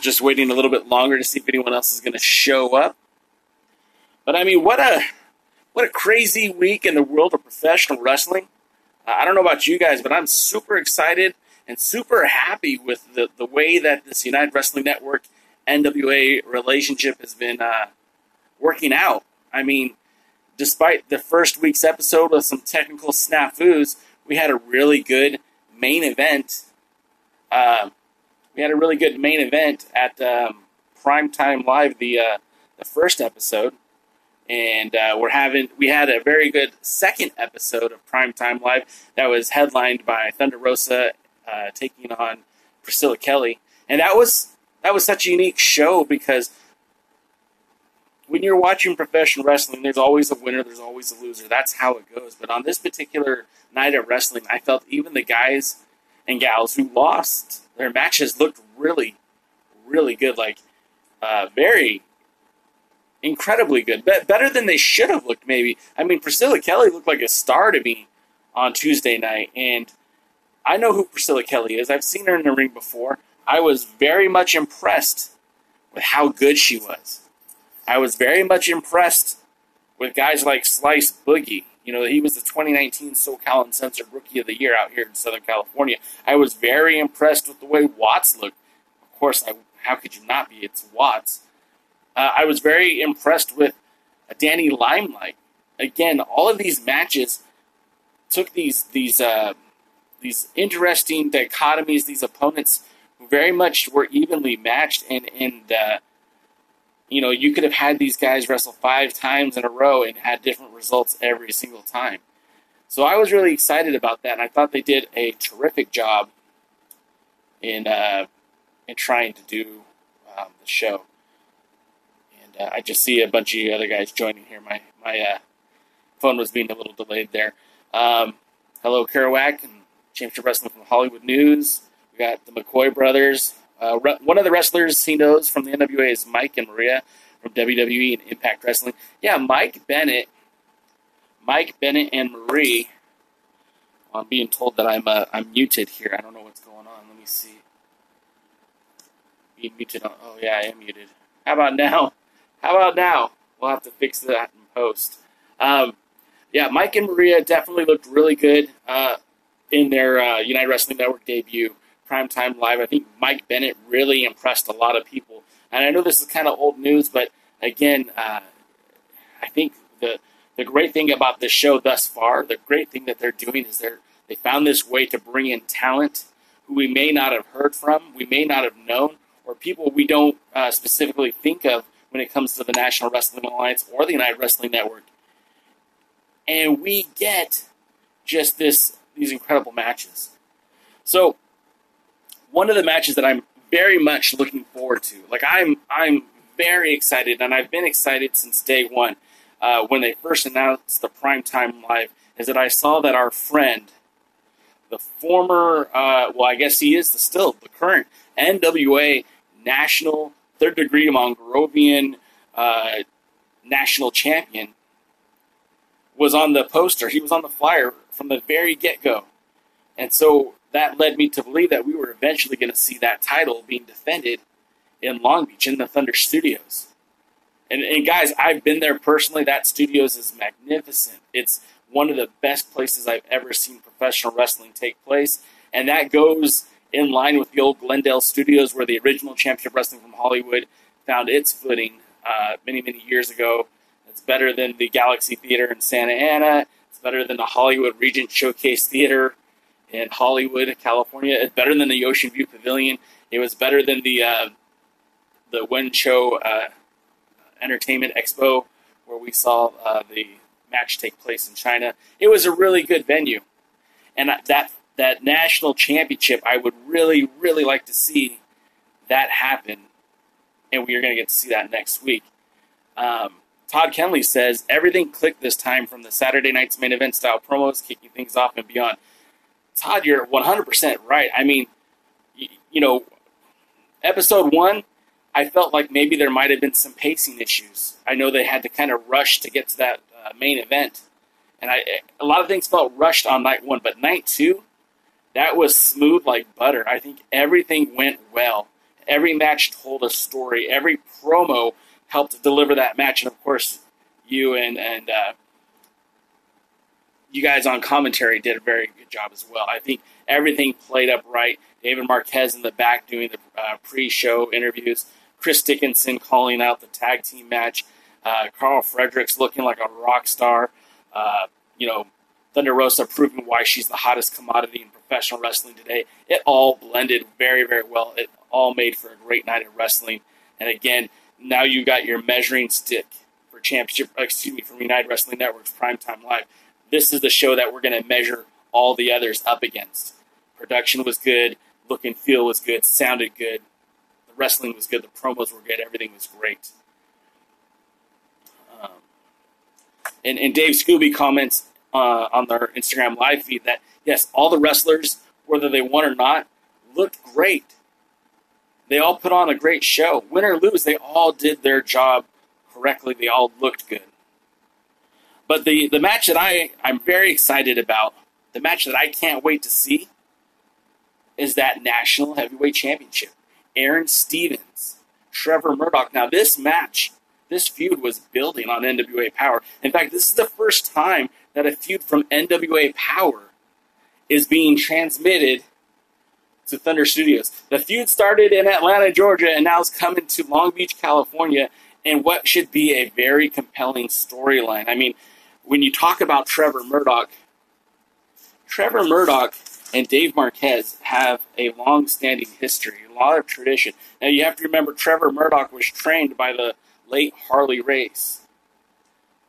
just waiting a little bit longer to see if anyone else is going to show up. But I mean, what a what a crazy week in the world of professional wrestling. Uh, I don't know about you guys, but I'm super excited and super happy with the, the way that this United Wrestling Network NWA relationship has been uh, working out. I mean, despite the first week's episode with some technical snafus, we had a really good main event. Uh, we had a really good main event at um, Primetime Live, the uh, the first episode, and uh, we're having we had a very good second episode of Primetime Live that was headlined by Thunder Rosa uh, taking on Priscilla Kelly, and that was that was such a unique show because when you're watching professional wrestling, there's always a winner, there's always a loser. That's how it goes. But on this particular night of wrestling, I felt even the guys and gals who lost their matches looked really, really good. Like, uh, very incredibly good. Be- better than they should have looked, maybe. I mean, Priscilla Kelly looked like a star to me on Tuesday night. And I know who Priscilla Kelly is. I've seen her in the ring before. I was very much impressed with how good she was. I was very much impressed with guys like Slice Boogie. You know, he was the 2019 SoCal Uncensored Rookie of the Year out here in Southern California. I was very impressed with the way Watts looked. Of course, I, how could you not be? It's Watts. Uh, I was very impressed with Danny Limelight. Again, all of these matches took these these uh, these interesting dichotomies. These opponents who very much were evenly matched, and and uh, you know you could have had these guys wrestle five times in a row and had different results every single time. So I was really excited about that, and I thought they did a terrific job in uh, in trying to do um, the show. And uh, I just see a bunch of other guys joining here. My my uh, phone was being a little delayed there. Um, hello, Kerouac and Championship Wrestling from Hollywood News. We got the McCoy brothers. Uh, re- one of the wrestlers he knows from the NWA is Mike and Maria from WWE and Impact Wrestling. Yeah, Mike Bennett, Mike Bennett and Marie. I'm being told that I'm uh, I'm muted here. I don't know what's going on. Let me see. Being muted. On, oh yeah, I am muted. How about now? How about now? We'll have to fix that in post. Um, yeah, Mike and Maria definitely looked really good uh, in their uh, United Wrestling Network debut, Primetime Live. I think Mike Bennett really impressed a lot of people. And I know this is kind of old news, but again, uh, I think the the great thing about this show thus far, the great thing that they're doing is they're they found this way to bring in talent who we may not have heard from, we may not have known, or people we don't uh, specifically think of when it comes to the National Wrestling Alliance or the United Wrestling Network. And we get just this these incredible matches. So one of the matches that I'm very much looking forward to, like I'm I'm very excited, and I've been excited since day one uh, when they first announced the primetime live, is that I saw that our friend, the former, uh, well, I guess he is the still the current NWA national third degree Mongrovian uh, national champion, was on the poster. He was on the flyer from the very get go. And so that led me to believe that we were eventually going to see that title being defended in Long Beach in the Thunder Studios. And, and guys, I've been there personally. That studios is magnificent. It's one of the best places I've ever seen professional wrestling take place. And that goes in line with the old Glendale studios where the original Championship Wrestling from Hollywood found its footing uh, many, many years ago. It's better than the Galaxy Theater in Santa Ana. It's better than the Hollywood Regent Showcase Theater in Hollywood, California. It's better than the Ocean View Pavilion. It was better than the uh, the Wen Chou uh, Entertainment Expo, where we saw uh, the match take place in China. It was a really good venue, and that that national championship, I would really, really like to see that happen, and we are going to get to see that next week. Um, Todd Keneley says everything clicked this time from the Saturday night's main event style promos, kicking things off and beyond. Todd, you're 100% right. I mean, you, you know, episode one, I felt like maybe there might have been some pacing issues. I know they had to kind of rush to get to that uh, main event, and I a lot of things felt rushed on night one. But night two, that was smooth like butter. I think everything went well, Every match told a story. Every promo helped deliver that match, and of course, you and and uh, you guys on commentary did a very good job as well. I think everything played up right. David Marquez in the back doing the uh, pre-show interviews. Chris Dickinson calling out the tag team match. Uh, Karl Fredericks looking like a rock star. Uh, you know, Thunder Rosa proving why she's the hottest commodity in professional wrestling today. It all blended very, very well. It all made for a great night of wrestling. And again, now you got your measuring stick for championship, excuse me, from United Wrestling Network's Primetime Live. This is the show that we're going to measure all the others up against. Production was good, look and feel was good, sounded good, the wrestling was good, the promos were good, everything was great. Um, and, and Dave Scooby comments uh, on their Instagram live feed that yes, all the wrestlers, whether they won or not, looked great. They all put on a great show. Win or lose, they all did their job correctly. They all looked good. But the, the match that I, I'm very excited about, the match that I can't wait to see, is that National Heavyweight Championship. Aron Stevens, Trevor Murdoch. Now, this match, this feud was building on NWA Power. In fact, this is the first time that a feud from NWA Power is being transmitted to Thunder Studios. The feud started in Atlanta, Georgia, and now it's coming to Long Beach, California, and what should be a very compelling storyline. I mean, when you talk about Trevor Murdoch, Trevor Murdoch and Dave Marquez have a long standing history, a lot of tradition. Now, you have to remember Trevor Murdoch was trained by the late Harley Race,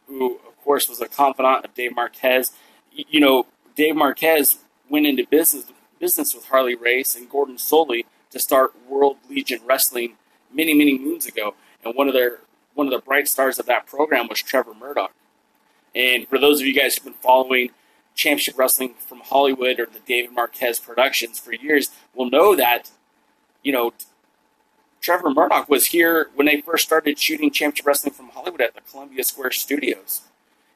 who, of course, was a confidant of Dave Marquez. You know, Dave Marquez went into business business with Harley Race and Gordon Solie to start World League Wrestling many, many moons ago. And one of their one of the bright stars of that program was Trevor Murdoch. And for those of you guys who've been following Championship Wrestling from Hollywood or the David Marquez Productions for years, will know that, you know, Trevor Murdoch was here when they first started shooting Championship Wrestling from Hollywood at the Columbia Square Studios.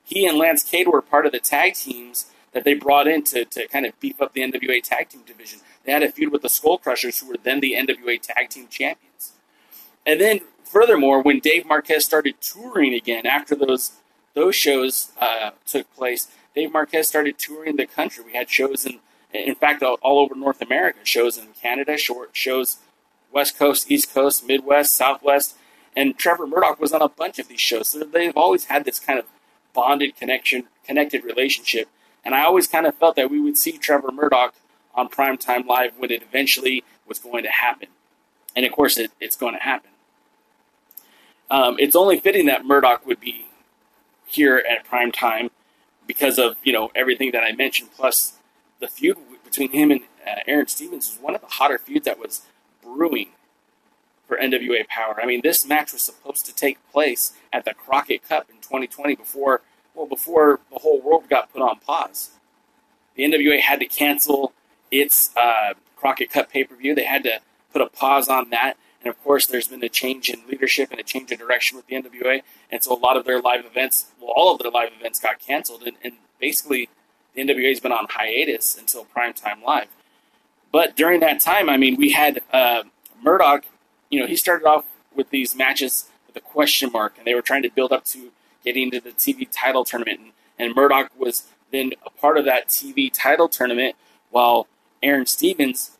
He and Lance Cade were part of the tag teams that they brought in to, to kind of beef up the NWA tag team division. They had a feud with the Skull Crushers, who were then the NWA tag team champions. And then, furthermore, when Dave Marquez started touring again after those those shows uh, took place, Dave Marquez started touring the country. We had shows in, in fact, all, all over North America, shows in Canada, short shows West Coast, East Coast, Midwest, Southwest, and Trevor Murdoch was on a bunch of these shows. So they've always had this kind of bonded connection, connected relationship. And I always kind of felt that we would see Trevor Murdoch on Primetime Live when it eventually was going to happen. And of course, it, it's going to happen. Um, it's only fitting that Murdoch would be here at prime time because of you know everything that I mentioned, plus the feud between him and uh, Aron Stevens was one of the hotter feuds that was brewing for NWA Power. I mean, this match was supposed to take place at the Crockett Cup in 2020 before well before the whole world got put on pause. The NWA had to cancel its uh, Crockett Cup pay per view. They had to put a pause on that and of course, there's been a change in leadership and a change in direction with the NWA. And so a lot of their live events, well, all of their live events got canceled. And, and basically, the NWA has been on hiatus until Primetime Live. But during that time, I mean, we had uh, Murdoch, you know, he started off with these matches with a question mark, and they were trying to build up to getting to the TV title tournament. And, and Murdoch was then a part of that TV title tournament while Aron Stevens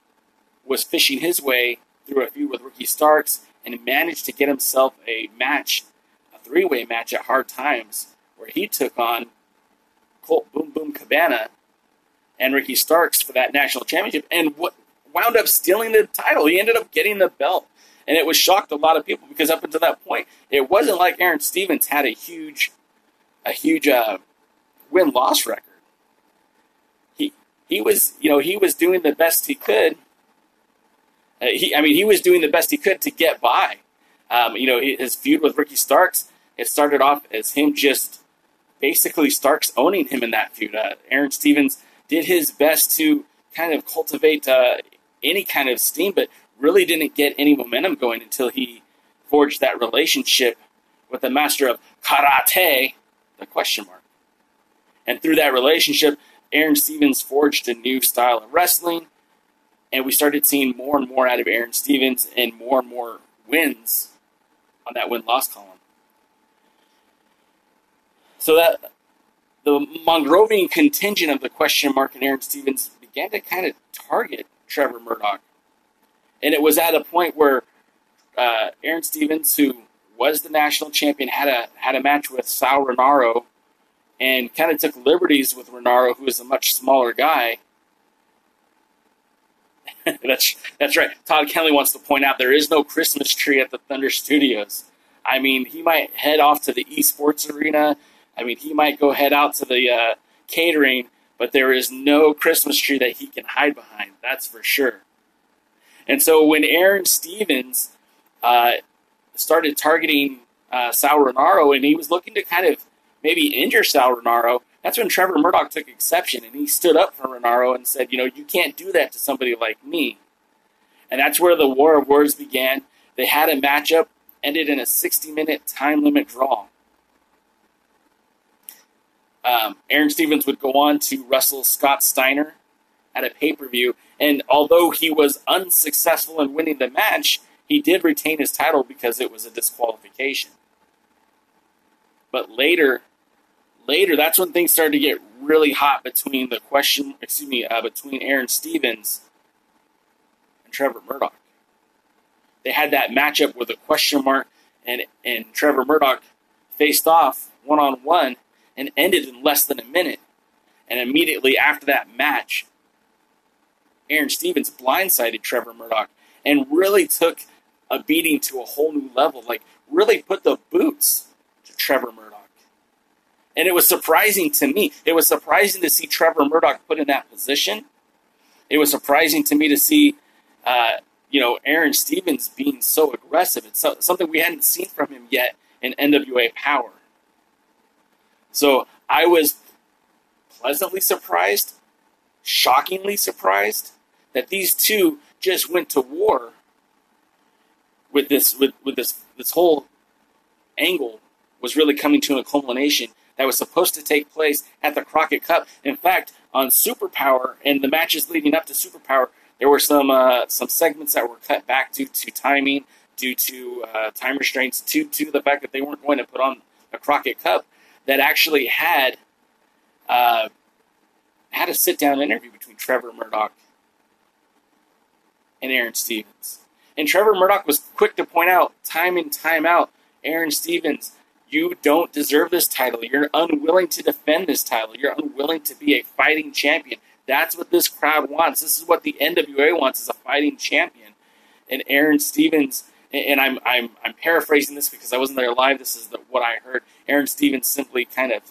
was fishing his way through a feud with Ricky Starks and managed to get himself a match, a three way match at Hard Times, where he took on Colt Boom Boom Cabana and Ricky Starks for that national championship and what wound up stealing the title. He ended up getting the belt. And it was shocked a lot of people because up until that point, it wasn't like Aron Stevens had a huge, a huge uh, win loss record. He he was you know he was doing the best he could he, I mean, he was doing the best he could to get by. Um, you know, his feud with Ricky Starks, it started off as him just basically Starks owning him in that feud. Uh, Aron Stevens did his best to kind of cultivate uh, any kind of steam, but really didn't get any momentum going until he forged that relationship with the master of karate, the question mark. And through that relationship, Aron Stevens forged a new style of wrestling and we started seeing more and more out of Aron Stevens and more and more wins on that win loss column. So that the Mongrovian contingent of the question mark and Aron Stevens began to kind of target Trevor Murdoch. And it was at a point where uh, Aron Stevens, who was the national champion, had a had a match with Sal Rinauro and kind of took liberties with Rinauro, who is a much smaller guy. that's that's right. Todd Kelly wants to point out there is no Christmas tree at the Thunder Studios. I mean, he might head off to the esports arena. I mean, he might go head out to the uh, catering, but there is no Christmas tree that he can hide behind. That's for sure. And so when Aron Stevens uh, started targeting uh, Sal Rinauro, and he was looking to kind of maybe injure Sal Rinauro, that's when Trevor Murdoch took exception and he stood up for Rinauro and said, you know, you can't do that to somebody like me. And that's where the war of words began. They had a matchup, ended in a 60 minute time limit draw. Um, Aron Stevens would go on to wrestle Scott Steiner at a pay per view, and although he was unsuccessful in winning the match, he did retain his title because it was a disqualification. But later, later, that's when things started to get really hot between the question, excuse me, uh, between Aron Stevens and Trevor Murdoch. They had that matchup with a question mark, and and Trevor Murdoch faced off one on one and ended in less than a minute. And immediately after that match, Aron Stevens blindsided Trevor Murdoch and really took a beating to a whole new level. Like, really put the boots to Trevor Murdoch. And it was surprising to me. It was surprising to see Trevor Murdoch put in that position. It was surprising to me to see, uh, you know, Aron Stevens being so aggressive. It's something we hadn't seen from him yet in NWA Power. So I was pleasantly surprised, shockingly surprised that these two just went to war with this with, with this this whole angle was really coming to a culmination that was supposed to take place at the Crockett Cup. In fact, on Superpower and the matches leading up to Superpower, there were some uh, some segments that were cut back due to timing, due to uh, time restraints, due to the fact that they weren't going to put on the Crockett Cup that actually had uh, had a sit down interview between Trevor Murdoch and Aron Stevens. And Trevor Murdoch was quick to point out, time and time out, Aron Stevens, you don't deserve this title. You're unwilling to defend this title. You're unwilling to be a fighting champion. That's what this crowd wants. This is what the NWA wants is a fighting champion. And Aron Stevens and I'm I'm I'm paraphrasing this because I wasn't there live. This is the, what I heard. Aron Stevens simply kind of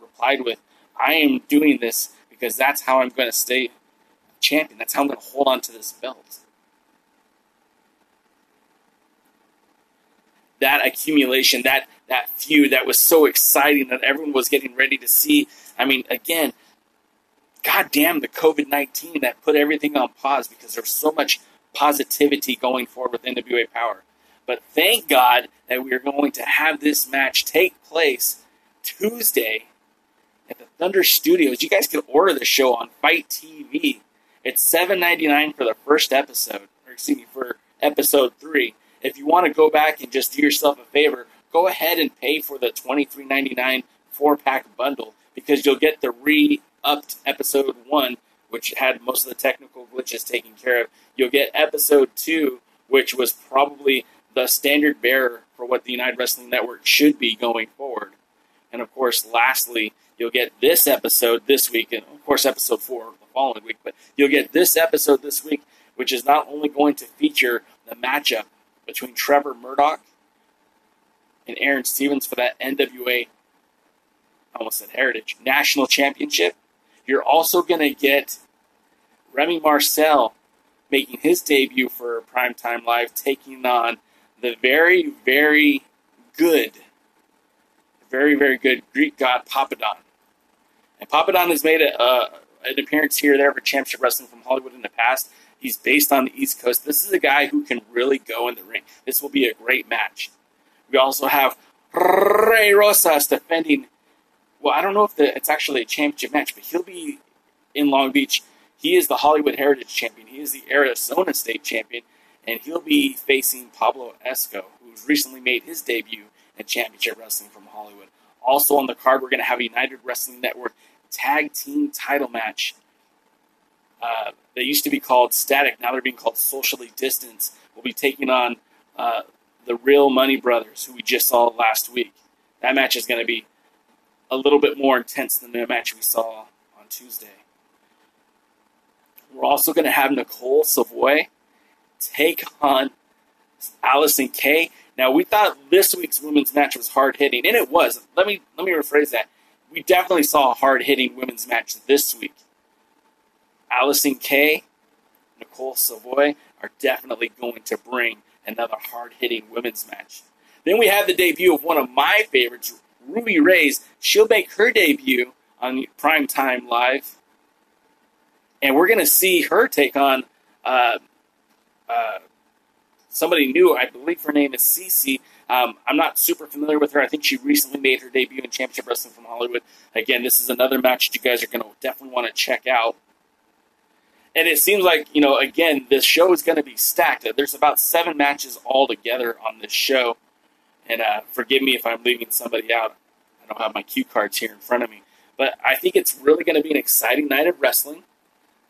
replied with, "I am doing this because that's how I'm going to stay champion. That's how I'm going to hold on to this belt." That accumulation, that that feud, that was so exciting that everyone was getting ready to see. I mean, again, God damn the COVID nineteen that put everything on pause because there's so much positivity going forward with NWA Power. But thank God that we are going to have this match take place Tuesday at the Thunder Studios. You guys can order the show on FITE TV. It's seven ninety nine for the first episode, or excuse me, for episode three. If you want to go back and just do yourself a favor, go ahead and pay for the twenty three ninety nine four pack bundle because you'll get the re upped episode one which had most of the technical glitches taken care of. You'll get episode two, which was probably the standard bearer for what the United Wrestling Network should be going forward. And of course, lastly, you'll get this episode this week, and of course, episode four the following week. But you'll get this episode this week, which is not only going to feature the matchup between Trevor Murdoch and Aron Stevens for that NWA, I almost said Heritage National Championship. You're also going to get Remy Marcel making his debut for Primetime Live, taking on the very, very good, very, very good Greek god Papadon. And Papadon has made a, uh, an appearance here or there for Championship Wrestling from Hollywood in the past. He's based on the East Coast. This is a guy who can really go in the ring. This will be a great match. We also have Rey Rosas defending. Well, I don't know if the, it's actually a championship match, but he'll be in Long Beach He is the Hollywood Heritage Champion. He is the Arizona State Champion, and he'll be facing Pablo Esco, who's recently made his debut in Championship Wrestling from Hollywood. Also on the card, we're going to have a United Wrestling Network tag team title match. Uh, they used to be called Static, now they're being called Socially distanced, We'll be taking on uh, the Real Money Brothers, who we just saw last week. That match is going to be a little bit more intense than the match we saw on Tuesday. We're also going to have Nicole Savoy take on Allysin Kay. Now we thought this week's women's match was hard hitting, and it was. Let me let me rephrase that. We definitely saw a hard hitting women's match this week. Allysin Kay, Nicole Savoy are definitely going to bring another hard hitting women's match. Then we have the debut of one of my favorites, Ruby Raze. She'll make her debut on Primetime Live. And we're going to see her take on uh, uh, somebody new. I believe her name is Cece. Um, I'm not super familiar with her. I think she recently made her debut in Championship Wrestling from Hollywood. Again, this is another match that you guys are going to definitely want to check out. And it seems like, you know, again, this show is going to be stacked. There's about seven matches all together on this show. And uh, forgive me if I'm leaving somebody out. I don't have my cue cards here in front of me. But I think it's really going to be an exciting night of wrestling.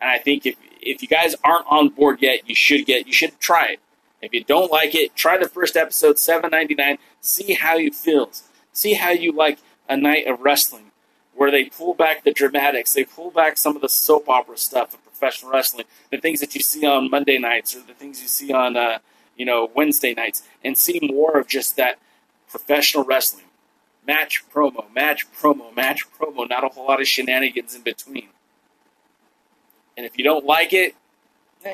And I think if, if you guys aren't on board yet, you should get, you should try it. If you don't like it, try the first episode, seven ninety nine. See how you feel. See how you like a night of wrestling, where they pull back the dramatics, they pull back some of the soap opera stuff professional wrestling, the things that you see on Monday nights or the things you see on uh, you know Wednesday nights, and see more of just that professional wrestling. Match promo, match promo, match promo. Not a whole lot of shenanigans in between. And if you don't like it,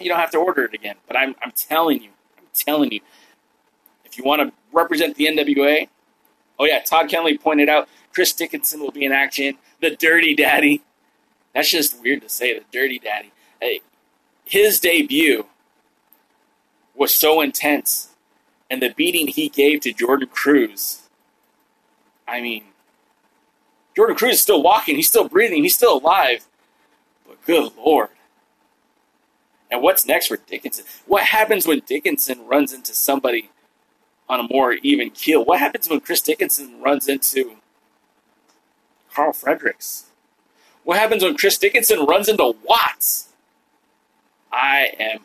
you don't have to order it again. But I'm, I'm telling you, I'm telling you, if you want to represent the NWA, oh yeah, Todd Keneley pointed out Chris Dickinson will be in action. The Dirty Daddy. That's just weird to say, the Dirty Daddy. Hey, his debut was so intense, and the beating he gave to Jordan Cruz. I mean, Jordan Cruz is still walking, he's still breathing, he's still alive. But good lord. And what's next for Dickinson? What happens when Dickinson runs into somebody on a more even keel? What happens when Chris Dickinson runs into Karl Fredericks? What happens when Chris Dickinson runs into Watts? I am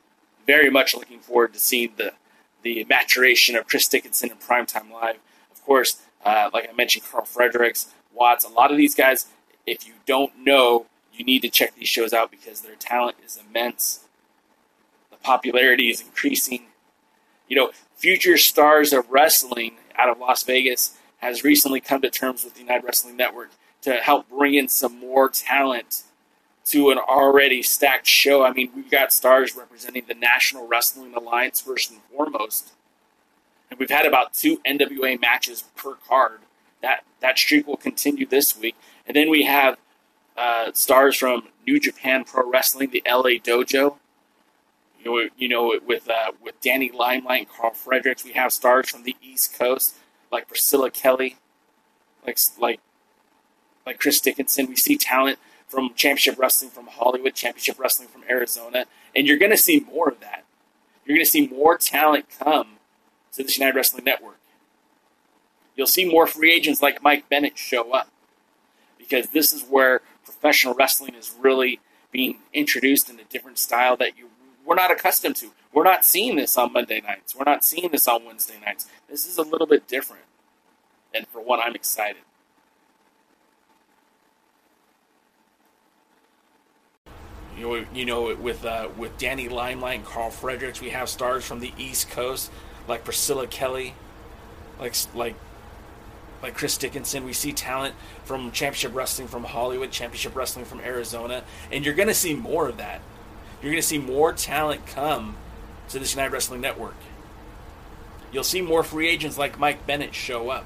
very much looking forward to seeing the the maturation of Chris Dickinson in Primetime Live. Of course, uh, like I mentioned, Karl Fredericks, Watts, a lot of these guys, if you don't know, you need to check these shows out because their talent is immense The popularity is increasing. You know, future stars of wrestling out of Las Vegas has recently come to terms with the United Wrestling Network to help bring in some more talent to an already stacked show. I mean, we've got stars representing the National Wrestling Alliance first and foremost. And we've had about two NWA matches per card. That that streak will continue this week. And then we have uh, stars from New Japan Pro Wrestling, the LA Dojo, you know, you know with uh, with Danny Limelight and Karl Fredericks, we have stars from the East Coast like Priscilla Kelly, like like like Chris Dickinson. We see talent from Championship Wrestling from Hollywood, Championship Wrestling from Arizona, and you're going to see more of that. You're going to see more talent come to the United Wrestling Network. You'll see more free agents like Mike Bennett show up because this is where professional wrestling is really being introduced in a different style that you we're not accustomed to. We're not seeing this on Monday nights. We're not seeing this on Wednesday nights. This is a little bit different. And for one, I'm excited. You know, you know, with uh, with Danny Limelight and Karl Fredericks, we have stars from the East Coast like Priscilla Kelly, like like like Chris Dickinson. We see talent from Championship Wrestling from Hollywood, Championship Wrestling from Arizona, and you're going to see more of that. You're going to see more talent come to this United Wrestling Network. You'll see more free agents like Mike Bennett show up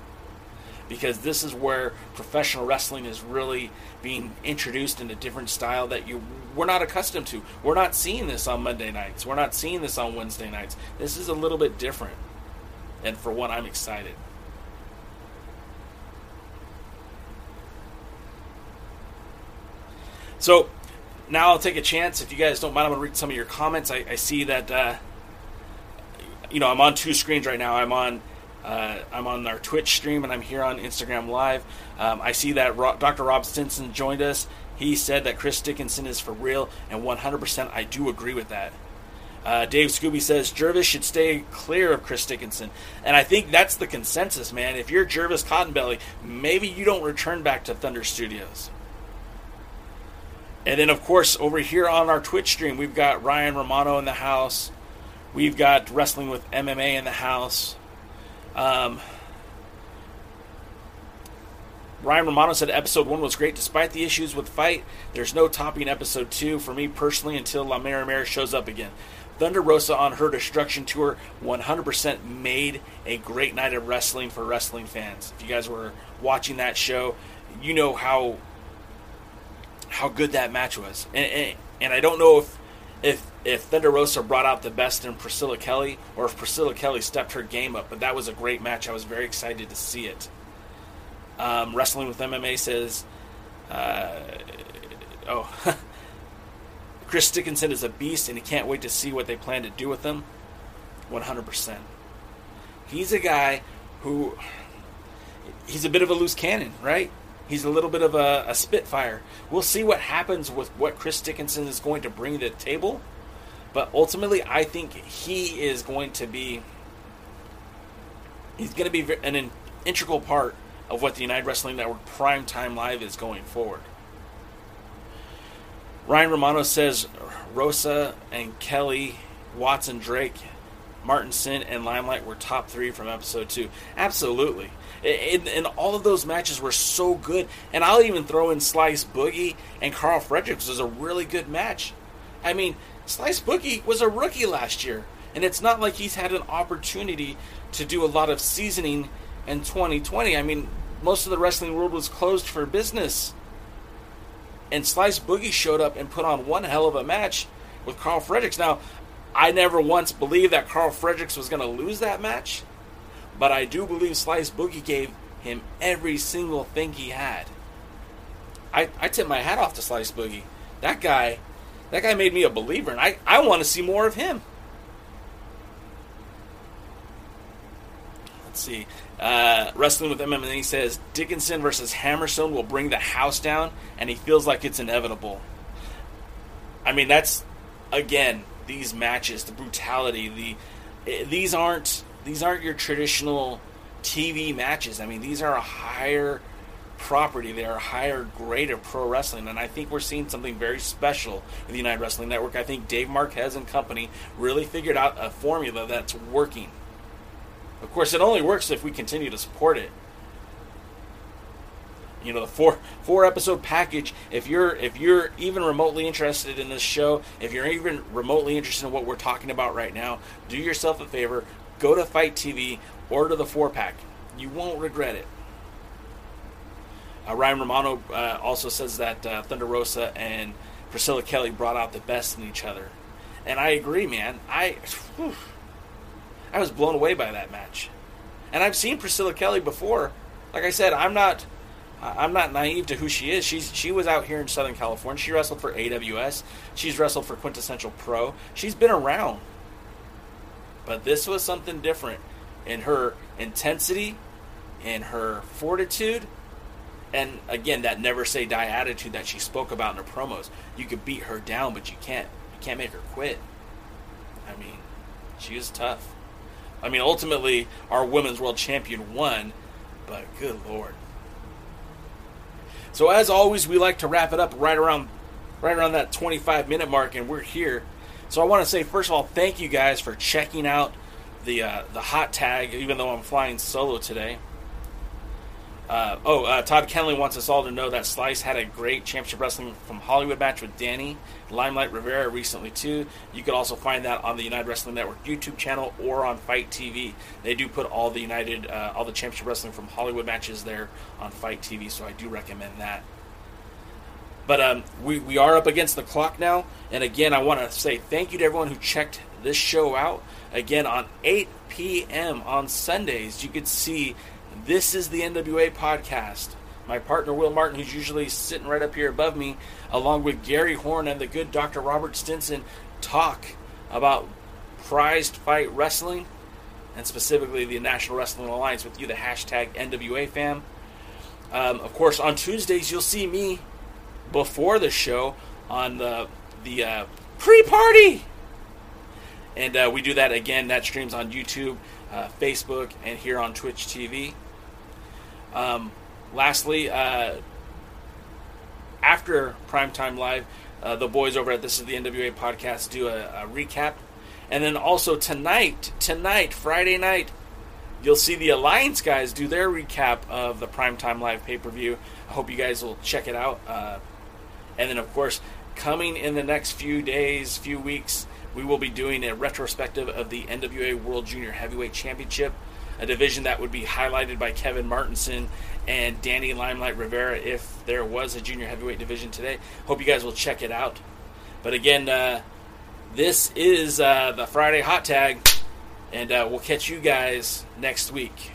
because this is where professional wrestling is really being introduced in a different style that you we're not accustomed to. We're not seeing this on Monday nights. We're not seeing this on Wednesday nights. This is a little bit different. And for what I'm excited. So now I'll take a chance. If you guys don't mind, I'm going to read some of your comments. I, I see that, uh, you know, I'm on two screens right now. I'm on. Uh, I'm on our Twitch stream and I'm here on Instagram Live. Um, I see that Ro- Dr. Rob Stinson joined us. He said that Chris Dickinson is for real, and 100% I do agree with that. Uh, Dave Scooby says Jervis should stay clear of Chris Dickinson, and I think that's the consensus, man. If you're Jervis Cottonbelly, maybe you don't return back to Thunder Studios. And then, of course, over here on our Twitch stream, we've got Ryan Romano in the house. We've got Wrestling with MMA in the house. Um, Ryan Romano said episode one was great despite the issues with FITE. There's no topping episode two for me personally until La Mera Mera shows up again. Thunder Rosa on her destruction tour 100% made a great night of wrestling for wrestling fans. If you guys were watching that show, you know how how good that match was. And, and, and I don't know if if if Thunder Rosa brought out the best in Priscilla Kelly or if Priscilla Kelly stepped her game up, but that was a great match. I was very excited to see it. Um, Wrestling with MMA says, uh, oh, Chris Dickinson is a beast and he can't wait to see what they plan to do with him. 100%. He's a guy who, he's a bit of a loose cannon, right? He's a little bit of a, a spitfire. We'll see what happens with what Chris Dickinson is going to bring to the table. But ultimately, I think he is going to be, he's going to be an integral part of what the United Wrestling Network Prime Time Live is going forward. Ryan Romano says Rosa and Kelly, Watson, Drake, Martenson, and Limelight were top three from episode two. Absolutely. And, and all of those matches were so good. And I'll even throw in Slice Boogie and Karl Fredericks was a really good match. I mean, Slice Boogie was a rookie last year. And it's not like he's had an opportunity to do a lot of seasoning in 2020. I mean, most of the wrestling world was closed for business. And Slice Boogie showed up and put on one hell of a match with Karl Fredericks. Now, I never once believed that Karl Fredericks was going to lose that match, but I do believe Slice Boogie gave him every single thing he had. I, I tip my hat off to Slice Boogie. That guy, that guy made me a believer, and I, I want to see more of him. Let's see. Uh, wrestling with MMA, says Dickinson versus Hammerstone will bring the house down, and he feels like it's inevitable. I mean, that's again these matches, the brutality, the eh, these aren't these aren't your traditional TV matches. I mean, these are a higher property. They are a higher grade of pro wrestling, and I think we're seeing something very special with the United Wrestling Network. I think Dave Marquez and company really figured out a formula that's working. Of course, it only works if we continue to support it. You know, the four four episode package. If you're if you're even remotely interested in this show, if you're even remotely interested in what we're talking about right now, do yourself a favor. Go to FITE TV, order the four pack. You won't regret it. Uh, Ryan Romano uh, also says that uh, Thunder Rosa and Priscilla Kelly brought out the best in each other, and I agree, man. I. Whew, I was blown away by that match. And I've seen Priscilla Kelly before. Like I said, I'm not I'm not naive to who she is. She's she was out here in Southern California. She wrestled for AWS. She's wrestled for Quintessential Pro. She's been around. But this was something different in her intensity, in her fortitude, and again that never say die attitude that she spoke about in her promos. You could beat her down, but you can't you can't make her quit. I mean, she was tough. I mean, ultimately, our women's world champion won, but good lord. So as always, we like to wrap it up right around, right around that 25 minute mark, and we're here. So I want to say first of all, thank you guys for checking out the uh, the hot tag. Even though I'm flying solo today, uh, oh, uh, Todd Keneley wants us all to know that Slice had a great Championship Wrestling from Hollywood match with Danny Limelight Rivera recently too. You could also find that on the United Wrestling Network YouTube channel or on FITE TV. They do put all the United, uh, all the Championship Wrestling from Hollywood matches there on FITE TV, so I do recommend that. But um, we, we are up against the clock now, and again, I want to say thank you to everyone who checked this show out. Again, on 8 p.m. on Sundays, you could see this is the NWA podcast. my partner Will Martin, who's usually sitting right up here above me, along with Gary Horn and the good Dr. Robert Stinson, talk about prized fight wrestling and specifically the National Wrestling Alliance with you, the hashtag NWA fam. Um, of course, on Tuesdays you'll see me before the show on the the uh, pre-party, and uh, we do that again. That streams on YouTube, uh, Facebook, and here on Twitch TV. Um, lastly, uh, after Primetime Live, uh, the boys over at This Is the NWA podcast do a, a recap and then also tonight, tonight, Friday night, you'll see the Alliance guys do their recap of the Primetime Live pay per view. I hope you guys will check it out. Uh, and then, of course, coming in the next few days, few weeks, we will be doing a retrospective of the NWA World Junior Heavyweight Championship, a division that would be highlighted by Kevin Martenson and Danny Limelight Rivera if there was a junior heavyweight division today. Hope you guys will check it out. But again, uh, this is uh, the Friday Hot Tag, and uh, we'll catch you guys next week.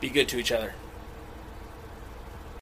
Be good to each other.